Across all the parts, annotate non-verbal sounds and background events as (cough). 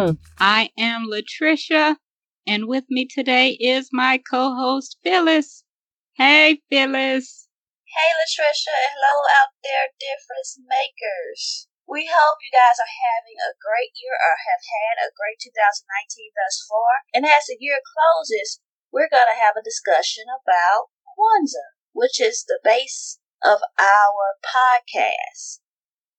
Welcome. I am Latricia, and with me today is my co-host Phyllis. Hey, Phyllis. Hey, Latricia, and hello out there, difference makers. We hope you guys are having a great year or have had a great 2019 thus far. And as the year closes, we're going to have a discussion about Kwanzaa, which is the base of our podcast.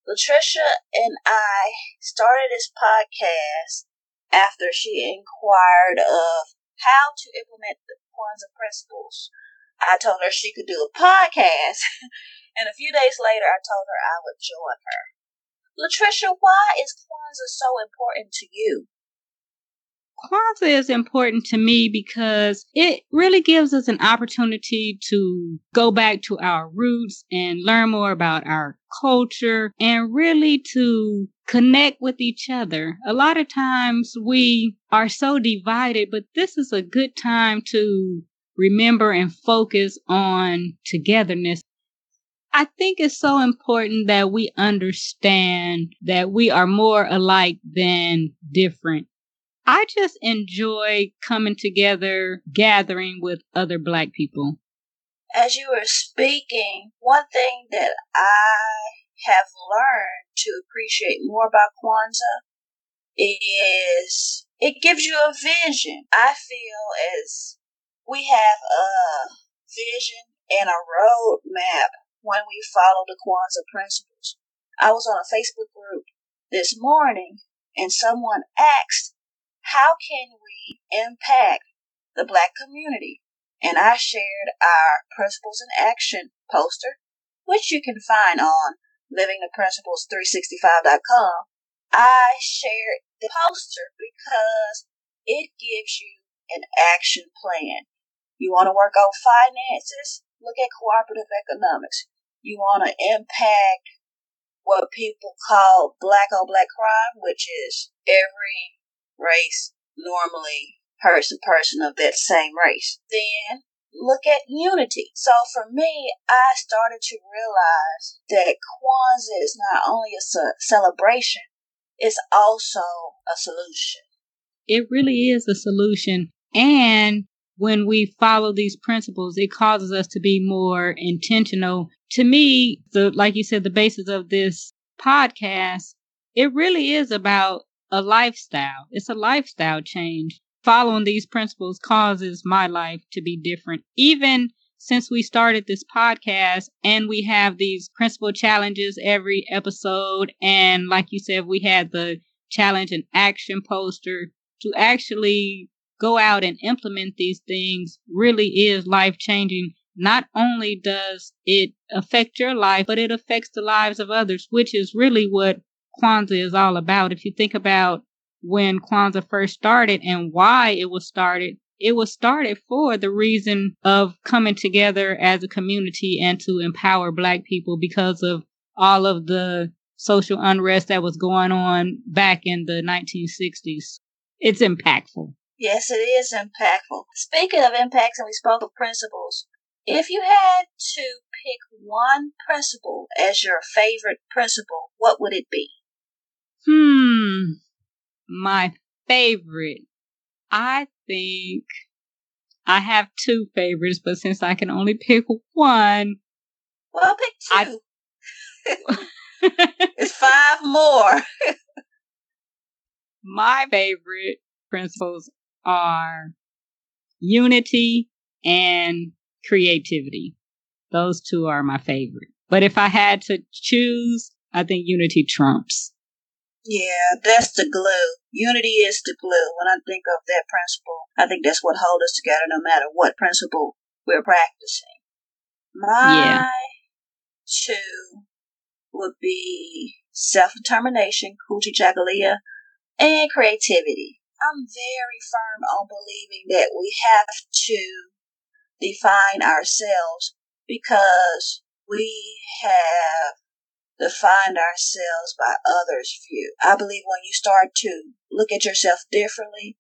Latricia and I started this podcast after she inquired of how to implement the Kwanzaa principles. I told her she could do a podcast, (laughs) and a few days later I told her I would join her. Latricia, why is Kwanzaa so important to you? Kwanzaa is important to me because it really gives us an opportunity to go back to our roots and learn more about our culture and really to connect with each other. A lot of times we are so divided, but this is a good time to remember and focus on togetherness. I think it's so important that we understand that we are more alike than different. I just enjoy coming together, gathering with other black people. As you were speaking, one thing that I have learned to appreciate more about Kwanzaa is it gives you a vision. I feel as we have a vision and a roadmap when we follow the Kwanzaa principles. I was on a Facebook group this morning and someone asked how can we impact the black community? And I shared our Principles in Action poster, which you can find on livingtheprinciples365.com. I shared the poster because it gives you an action plan. You want to work on finances? Look at cooperative economics. You want to impact what people call black on black crime, which is every race normally person person of that same race. Then look at unity. So for me, I started to realize that Kwanzaa is not only a celebration, it's also a solution. It really is a solution. And when we follow these principles, it causes us to be more intentional. To me, the like you said, the basis of this podcast, it really is about a lifestyle. It's a lifestyle change. Following these principles causes my life to be different. Even since we started this podcast and we have these principle challenges every episode. And like you said, we had the challenge and action poster to actually go out and implement these things really is life changing. Not only does it affect your life, but it affects the lives of others, which is really what Kwanzaa is all about. If you think about when Kwanzaa first started and why it was started, it was started for the reason of coming together as a community and to empower black people because of all of the social unrest that was going on back in the 1960s. It's impactful. Yes, it is impactful. Speaking of impacts, and we spoke of principles, if you had to pick one principle as your favorite principle, what would it be? Hmm. My favorite. I think I have two favorites, but since I can only pick one. Well, pick two. I... (laughs) it's five more. (laughs) My favorite principles are unity and creativity. Those two are my favorite. But if I had to choose, I think unity trumps. Yeah, that's the glue. Unity is the glue. When I think of that principle, I think that's what holds us together no matter what principle we're practicing. My yeah. two would be self determination, Kujichagulia, and creativity. I'm very firm on believing that we have to define ourselves because we have defined ourselves by others' view. I believe when you start to look at yourself differently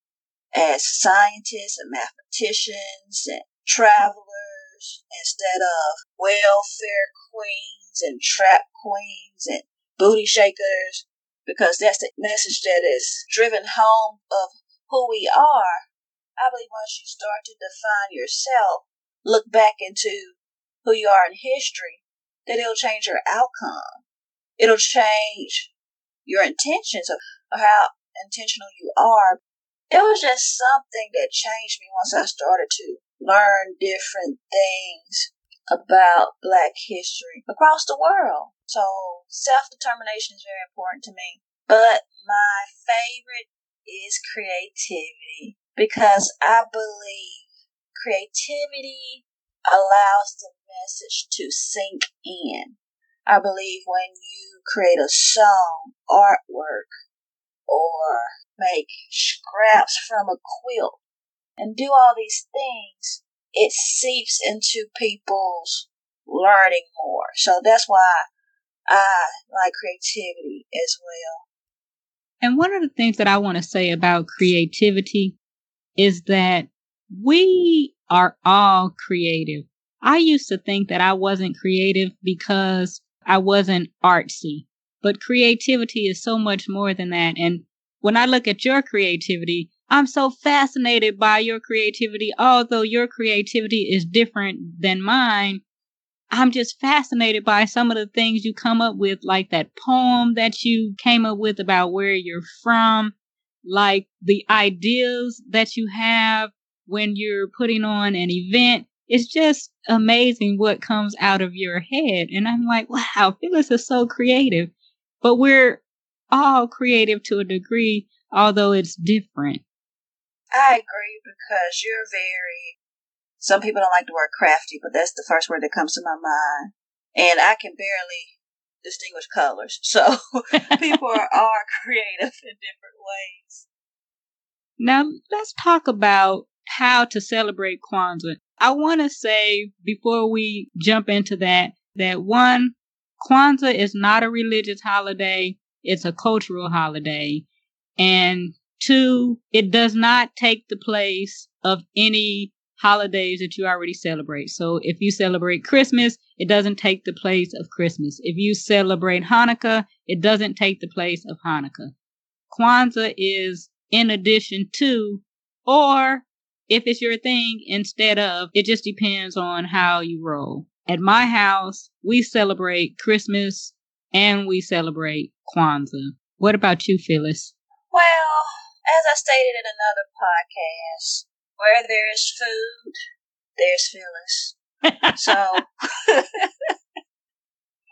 as scientists and mathematicians and travelers instead of welfare queens and trap queens and booty shakers, because that's the message that is driven home of who we are. I believe once you start to define yourself, look back into who you are in history, that it'll change your outcome. It'll change your intentions of how intentional you are. It was just something that changed me once I started to learn different things about Black history across the world. So self determination is very important to me. But my favorite is creativity because I believe creativity allows the message to sink in. I believe when you create a song, artwork, or make scraps from a quilt and do all these things, it seeps into people's learning more. So that's why I like creativity as well. And one of the things that I want to say about creativity is that we are all creative. I used to think that I wasn't creative because I wasn't artsy, but creativity is so much more than that. And when I look at your creativity, I'm so fascinated by your creativity. Although your creativity is different than mine, I'm just fascinated by some of the things you come up with, like that poem that you came up with about where you're from, like the ideas that you have when you're putting on an event. It's just amazing what comes out of your head. And I'm like, wow, Phyllis is so creative. But we're all creative to a degree, although it's different. I agree because you're very some people don't like the word crafty, but that's the first word that comes to my mind. And I can barely distinguish colors. (laughs) So people are, (laughs) are creative in different ways. Now let's talk about how to celebrate Kwanzaa. I want to say before we jump into that, that one, Kwanzaa is not a religious holiday. It's a cultural holiday. And two, it does not take the place of any holidays that you already celebrate. So if you celebrate Christmas, it doesn't take the place of Christmas. If you celebrate Hanukkah, it doesn't take the place of Hanukkah. Kwanzaa is in addition to, or if it's your thing instead of, it just depends on how you roll. At my house, we celebrate Christmas and we celebrate Kwanzaa. What about you, Phyllis? Well, as I stated in another podcast, where there is food, there's Phyllis. so (laughs)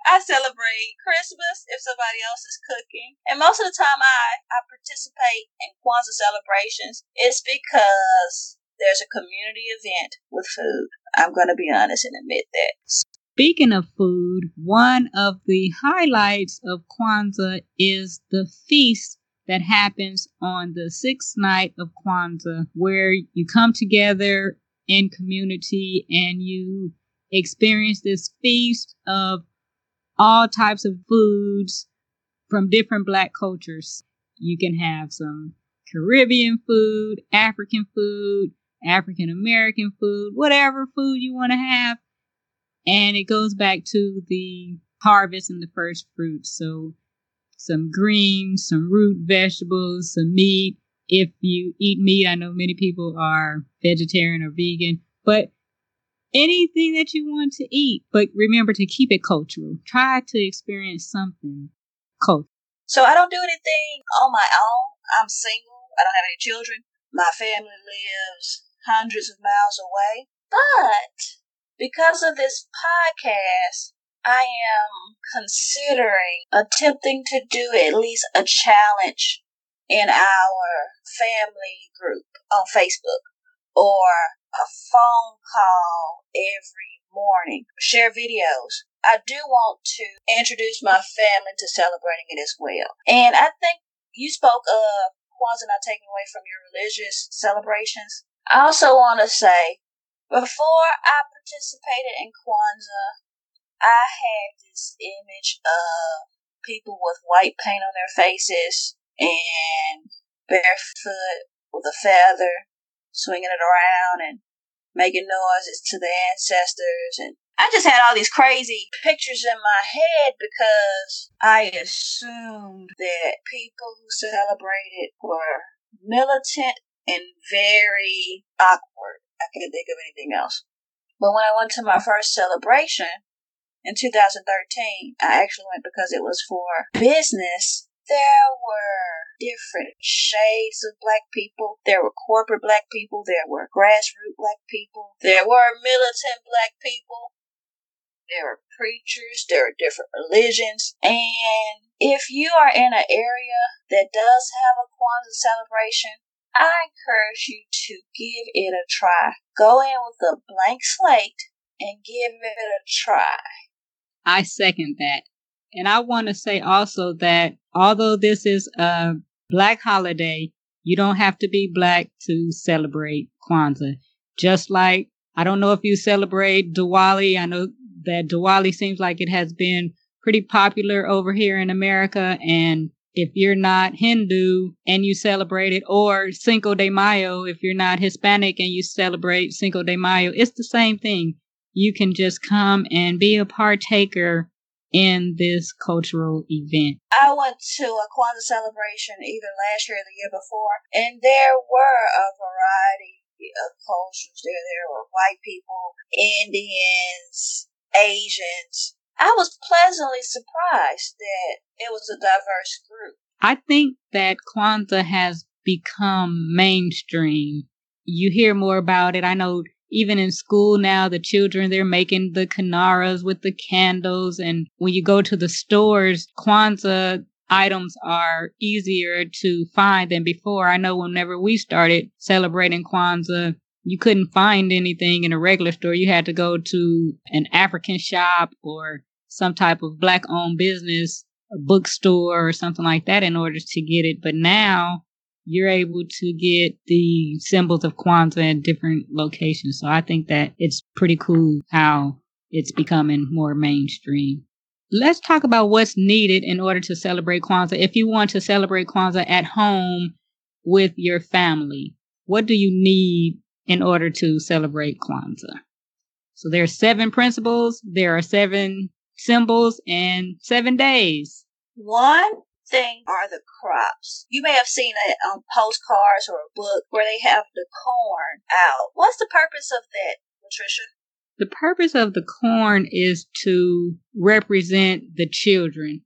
I celebrate Christmas if somebody else is cooking. And most of the time I, I participate in Kwanzaa celebrations, it's because there's a community event with food. I'm going to be honest and admit that. Speaking of food, one of the highlights of Kwanzaa is the feast that happens on the sixth night of Kwanzaa, where you come together in community and you experience this feast of all types of foods from different black cultures. You can have some Caribbean food, African food, African American food, whatever food you want to have. And it goes back to the harvest and the first fruits. So some greens, some root vegetables, some meat. If you eat meat, I know many people are vegetarian or vegan, but anything that you want to eat, but remember to keep it cultural. Try to experience something cultural. So I don't do anything on my own. I'm single. I don't have any children. My family lives hundreds of miles away. But because of this podcast, I am considering attempting to do at least a challenge in our family group on Facebook or a phone call every morning, share videos. I do want to introduce my family to celebrating it as well. And I think you spoke of Kwanzaa not taking away from your religious celebrations. I also want to say, before I participated in Kwanzaa, I had this image of people with white paint on their faces and barefoot with a feather, swinging it around and making noises to the ancestors. And I just had all these crazy pictures in my head because I assumed that people who celebrated were militant and very awkward. I can't think of anything else. But when I went to my first celebration in 2013, I actually went because it was for business there were different shades of black people. There were corporate black people. There were grassroots black people. There were militant black people. There were preachers. There were different religions. And if you are in an area that does have a Kwanzaa celebration, I encourage you to give it a try. Go in with a blank slate and give it a try. I second that. And I want to say also that although this is a black holiday, you don't have to be black to celebrate Kwanzaa. Just like I don't know if you celebrate Diwali. I know that Diwali seems like it has been pretty popular over here in America. And if you're not Hindu and you celebrate it, or Cinco de Mayo, if you're not Hispanic and you celebrate Cinco de Mayo, it's the same thing. You can just come and be a partaker in this cultural event? I went to a Kwanzaa celebration either last year or the year before, and there were a variety of cultures there. There were white people, Indians, Asians. I was pleasantly surprised that it was a diverse group. I think that Kwanzaa has become mainstream. You hear more about it. I know even in school now, the children, they're making the kinaras with the candles. And when you go to the stores, Kwanzaa items are easier to find than before. I know whenever we started celebrating Kwanzaa, you couldn't find anything in a regular store. You had to go to an African shop or some type of black owned business, a bookstore or something like that in order to get it. But now you're able to get the symbols of Kwanzaa at different locations. So I think that it's pretty cool how it's becoming more mainstream. Let's talk about what's needed in order to celebrate Kwanzaa. If you want to celebrate Kwanzaa at home with your family, what do you need in order to celebrate Kwanzaa? So there are seven principles, there are seven symbols, in seven days. One, thing are the crops. You may have seen it on postcards or a book where they have the corn out. What's the purpose of that, Latricia? The purpose of the corn is to represent the children,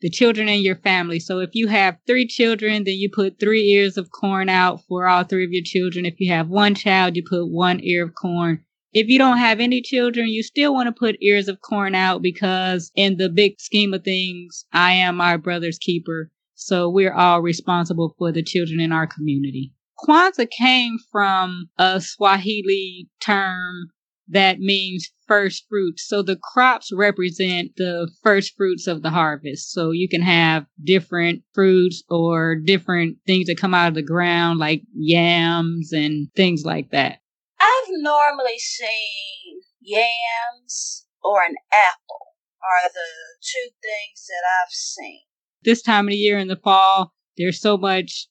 the children in your family. So if you have three children, then you put three ears of corn out for all three of your children. If you have one child, you put one ear of corn if you don't have any children, you still want to put ears of corn out because in the big scheme of things, I am our brother's keeper. So we're all responsible for the children in our community. Kwanzaa came from a Swahili term that means first fruits. So the crops represent the first fruits of the harvest. So you can have different fruits or different things that come out of the ground like yams and things like that. I've normally seen yams or an apple are the two things that I've seen. This time of the year in the fall, there's so much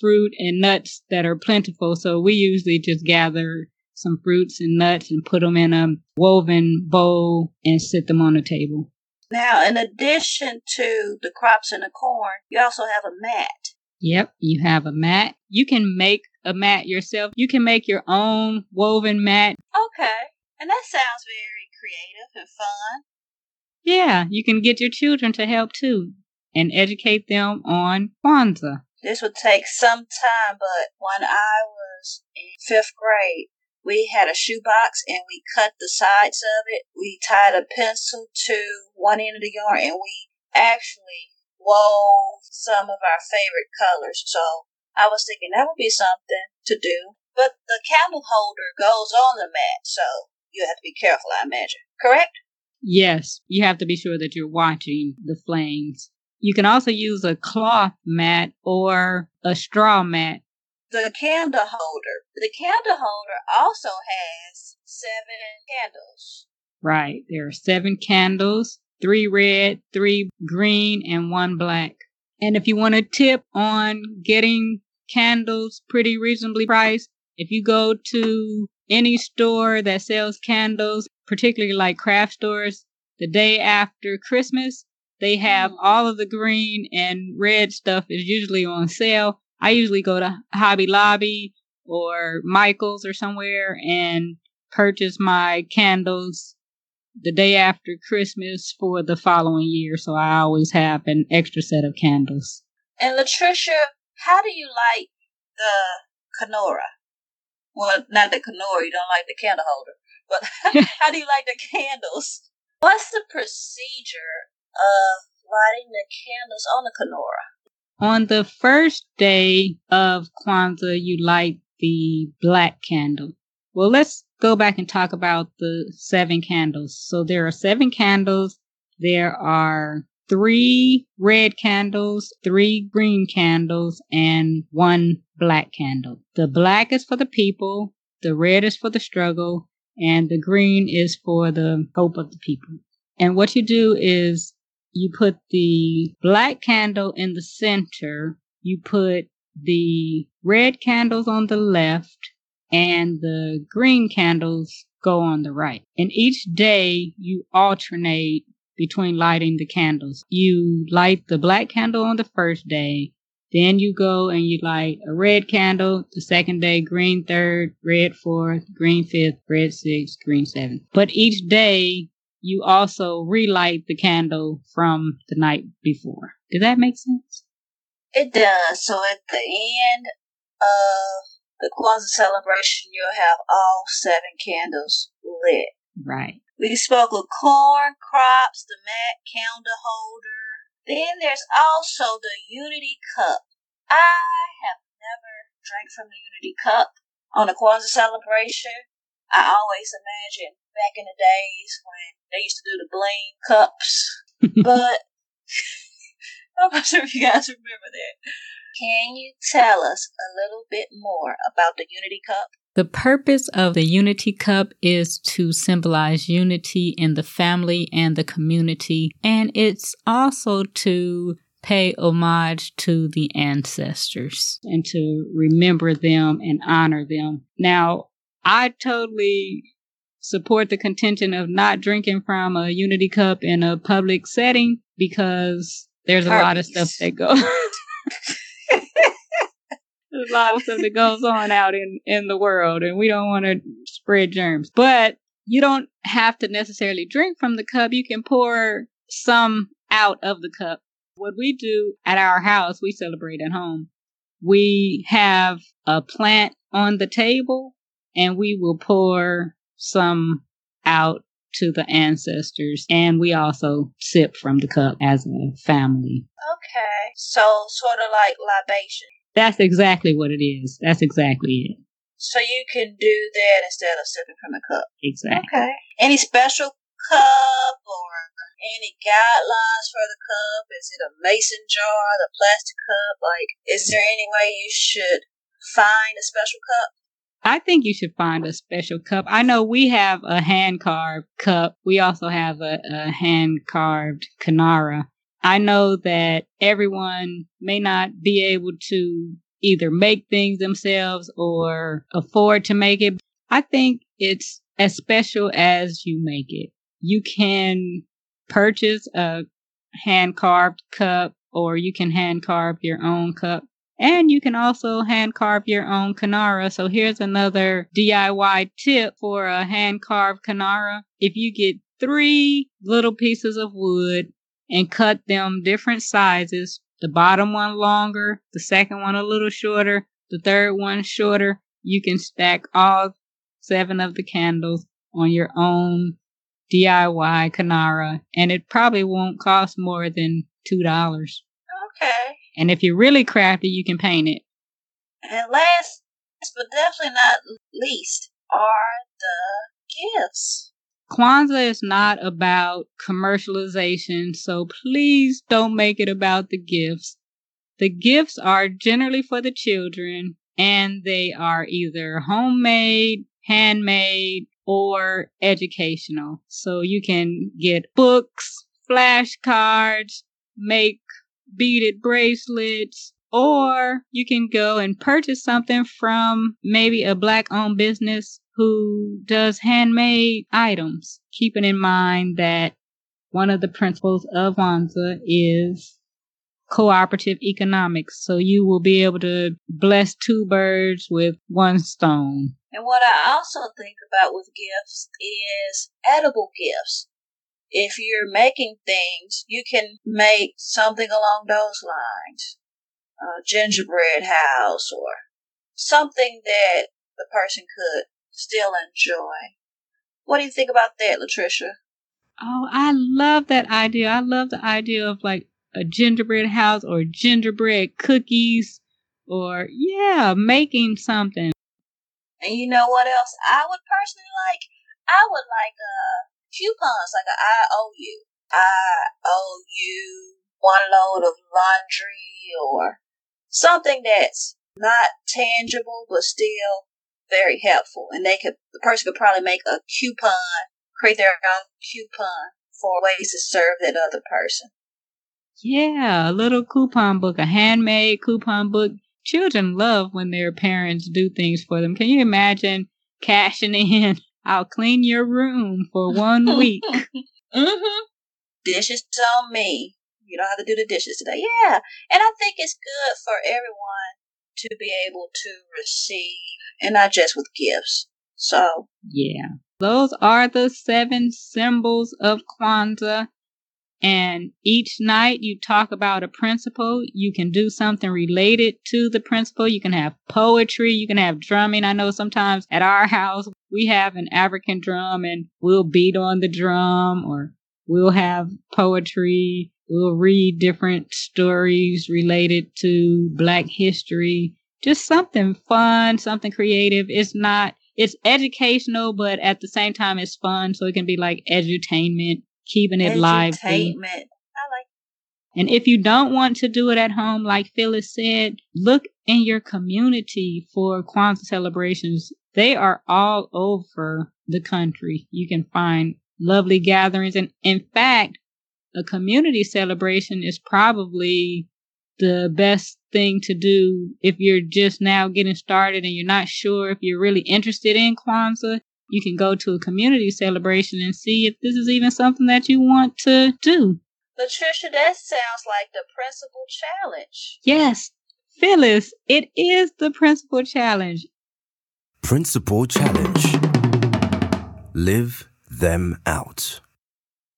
fruit and nuts that are plentiful, so we usually just gather some fruits and nuts and put them in a woven bowl and sit them on the table. Now, in addition to the crops and the corn, you also have a mat. Yep, you have a mat. You can make a mat yourself. You can make your own woven mat. Okay. And that sounds very creative and fun. Yeah, you can get your children to help too and educate them on Kwanzaa. This would take some time, but when I was in fifth grade, we had a shoebox and we cut the sides of it. We tied a pencil to one end of the yarn and we actually wove some of our favorite colors. So I was thinking that would be something to do. But the candle holder goes on the mat, so you have to be careful, I imagine. Correct? Yes, you have to be sure that you're watching the flames. You can also use a cloth mat or a straw mat. The candle holder. The candle holder also has seven candles. Right. There are seven candles, three red, three green, and one black. And if you want a tip on getting candles pretty reasonably priced, if you go to any store that sells candles, particularly like craft stores, the day after Christmas, they have mm. all of the green and red stuff is usually on sale. I usually go to Hobby Lobby or Michael's or somewhere and purchase my candles the day after Christmas for the following year. So I always have an extra set of candles. And Latricia, how do you like the kinara? Well, not the kinara, you don't like the candle holder, but (laughs) (laughs) how do you like the candles? What's the procedure of lighting the candles on the kinara? On the first day of Kwanzaa, you light the black candle. Well, let's go back and talk about the seven candles. So there are seven candles. There are three red candles, three green candles, and one black candle. The black is for the people, the red is for the struggle, and the green is for the hope of the people. And what you do is you put the black candle in the center, you put the red candles on the left, and the green candles go on the right. And each day you alternate between lighting the candles. You light the black candle on the first day, then you go and you light a red candle the second day, green third, red fourth, green fifth, red sixth, green seventh. But each day you also relight the candle from the night before. Does that make sense? It does. So at the end of the Kwanzaa celebration, you'll have all seven candles lit. Right. We spoke of corn, crops, the mat, candle holder. Then there's also the Unity Cup. I have never drank from the Unity Cup on a Kwanzaa celebration. I always imagine back in the days when they used to do the bling cups. (laughs) but (laughs) I'm not sure if you guys remember that. Can you tell us a little bit more about the Unity Cup? The purpose of the Unity Cup is to symbolize unity in the family and the community, and it's also to pay homage to the ancestors and to remember them and honor them. Now, I totally support the contention of not drinking from a Unity Cup in a public setting because there's a lot of stuff that goes. (laughs) (laughs) There's a lot of stuff that goes on out in, in the world, and we don't want to spread germs. But you don't have to necessarily drink from the cup. You can pour some out of the cup. What we do at our house, we celebrate at home. We have a plant on the table, and we will pour some out to the ancestors, and we also sip from the cup as a family. Okay, so sort of like libation. That's exactly what it is. That's exactly it. So you can do that instead of sipping from a cup. Exactly. Okay. Any special cup or any guidelines for the cup? Is it a mason jar, the plastic cup? Like, is there any way you should find a special cup? I think you should find a special cup. I know we have a hand carved cup. We also have a, a hand carved kinara. I know that everyone may not be able to either make things themselves or afford to make it. I think it's as special as you make it. You can purchase a hand carved cup or you can hand carve your own cup. And you can also hand carve your own kinara. So here's another DIY tip for a hand carved kinara. If you get three little pieces of wood and cut them different sizes. The bottom one longer, the second one a little shorter, the third one shorter. You can stack all seven of the candles on your own DIY kinara, and it probably won't cost more than two dollars. Okay. And if you're really crafty, you can paint it. And last but definitely not least are the gifts. Kwanzaa is not about commercialization, so please don't make it about the gifts. The gifts are generally for the children and they are either homemade, handmade, or educational. So you can get books, flashcards, make beaded bracelets, or you can go and purchase something from maybe a black owned business who does handmade items, keeping in mind that one of the principles of Kwanzaa is cooperative economics. So you will be able to bless two birds with one stone. And what I also think about with gifts is edible gifts. If you're making things, you can make something along those lines. A gingerbread house or something that the person could still enjoy. What do you think about that, Latricia? Oh, I love that idea. I love the idea of like a gingerbread house or gingerbread cookies or yeah, making something. And you know what else I would personally like? I would like uh coupons, like a I owe you. I owe you one load of laundry or something that's not tangible but still very helpful. And they could, the person could probably make a coupon, create their own coupon for ways to serve that other person. Yeah, a little coupon book, a handmade coupon book. Children love when their parents do things for them. Can you imagine cashing in? (laughs) I'll clean your room for one (laughs) week. mm-hmm. Dishes on me. You don't have to do the dishes today. Yeah. And I think it's good for everyone to be able to receive and not just with gifts. So, yeah. Those are the seven symbols of Kwanzaa. And each night you talk about a principle. You can do something related to the principle. You can have poetry. You can have drumming. I know sometimes at our house we have an African drum and we'll beat on the drum or we'll have poetry. We'll read different stories related to black history. Just something fun, something creative. It's not, it's educational, but at the same time it's fun. So it can be like edutainment keeping it live. Entertainment. I like. And if you don't want to do it at home, like Phyllis said, look in your community for Kwanzaa celebrations. They are all over the country. You can find lovely gatherings. And in fact, a community celebration is probably the best thing to do if you're just now getting started and you're not sure if you're really interested in Kwanzaa you can go to a community celebration and see if this is even something that you want to do. Latricia, that sounds like the principal challenge. Yes, Phyllis, it is the principal challenge. Principal challenge. Live them out.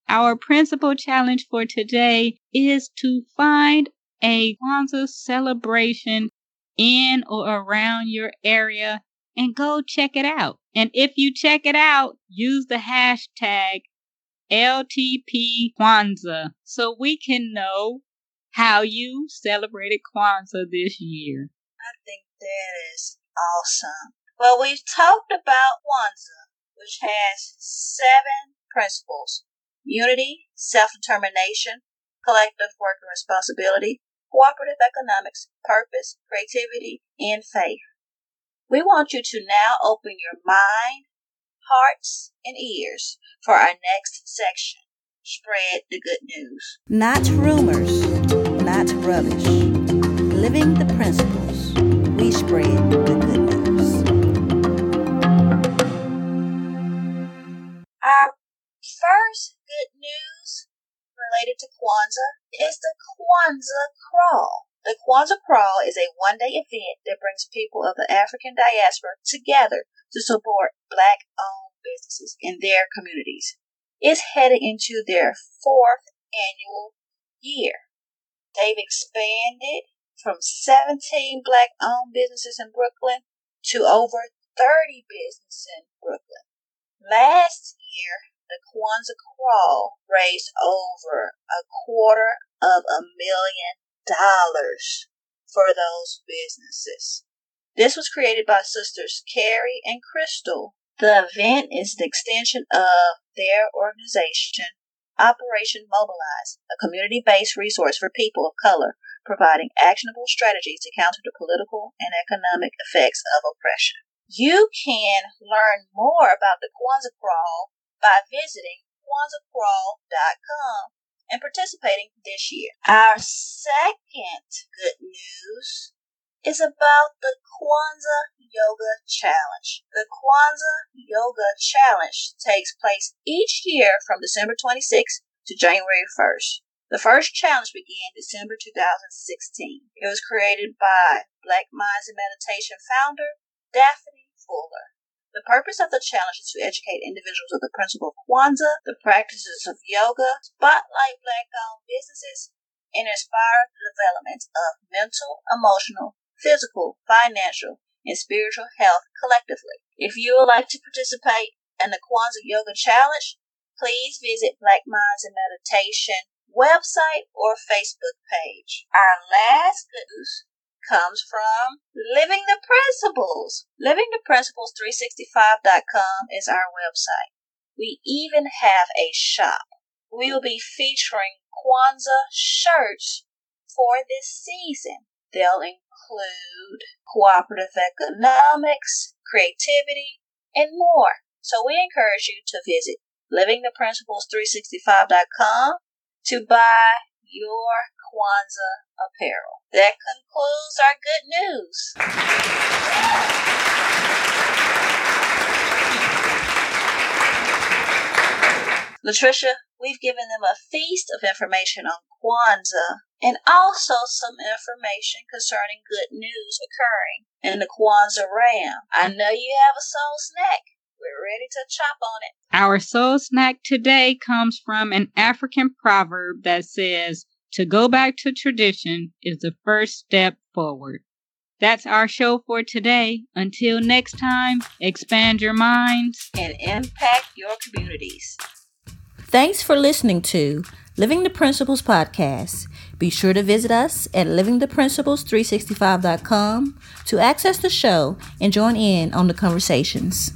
Our principal challenge for today is to find a Kwanzaa celebration in or around your area and go check it out. And if you check it out, use the hashtag LTP Kwanzaa so we can know how you celebrated Kwanzaa this year. I think that is awesome. Well, we've talked about Kwanzaa, which has seven principles unity, self determination, collective work and responsibility, cooperative economics, purpose, creativity, and faith. We want you to now open your mind, hearts, and ears for our next section. Spread the good news. Not rumors, not rubbish. Living the principles. We spread the good news. Our first good news related to Kwanzaa is the Kwanzaa Crawl. The Kwanzaa Crawl is a one day event that brings people of the African diaspora together to support black owned businesses in their communities. It's headed into their fourth annual year. They've expanded from 17 black owned businesses in Brooklyn to over 30 businesses in Brooklyn. Last year, the Kwanzaa Crawl raised over a quarter of a million dollars for those businesses. This was created by sisters Carrie and Crystal The event is an extension of their organization, Operation Mobilize, a community based resource for people of color, providing actionable strategies to counter the political and economic effects of oppression. You can learn more about the Kwanzaa Crawl by visiting KwanzaaCrawl.com and participating this year. Our second good news is about the Kwanzaa Yoga Challenge. The Kwanzaa Yoga Challenge takes place each year from December 26th to January 1st. The first challenge began December 2016. It was created by Black Minds in Meditation founder Daphne Fuller. The purpose of the challenge is to educate individuals of the principle of Kwanzaa, the practices of yoga, spotlight black owned businesses, and inspire the development of mental, emotional, physical, financial, and spiritual health collectively. If you would like to participate in the Kwanzaa Yoga Challenge, please visit Black Minds in Meditation website or Facebook page. Our last news comes from Living the Principles. LivingThePrinciples365.com is our website. We even have a shop. We will be featuring Kwanzaa shirts for this season. They'll include cooperative economics, creativity, and more. So we encourage you to visit livingtheprinciples365.com to buy your Kwanzaa apparel. That concludes our good news. Latricia, we've given them a feast of information on Kwanzaa and also some information concerning good news occurring in the Kwanzaa Ram. I know you have a soul snack. We're ready to chop on it. Our soul snack today comes from an African proverb that says, to go back to tradition is the first step forward. That's our show for today. Until next time, expand your minds and impact your communities. Thanks for listening to Living the Principles podcast. Be sure to visit us at livingtheprinciples365.com to access the show and join in on the conversations.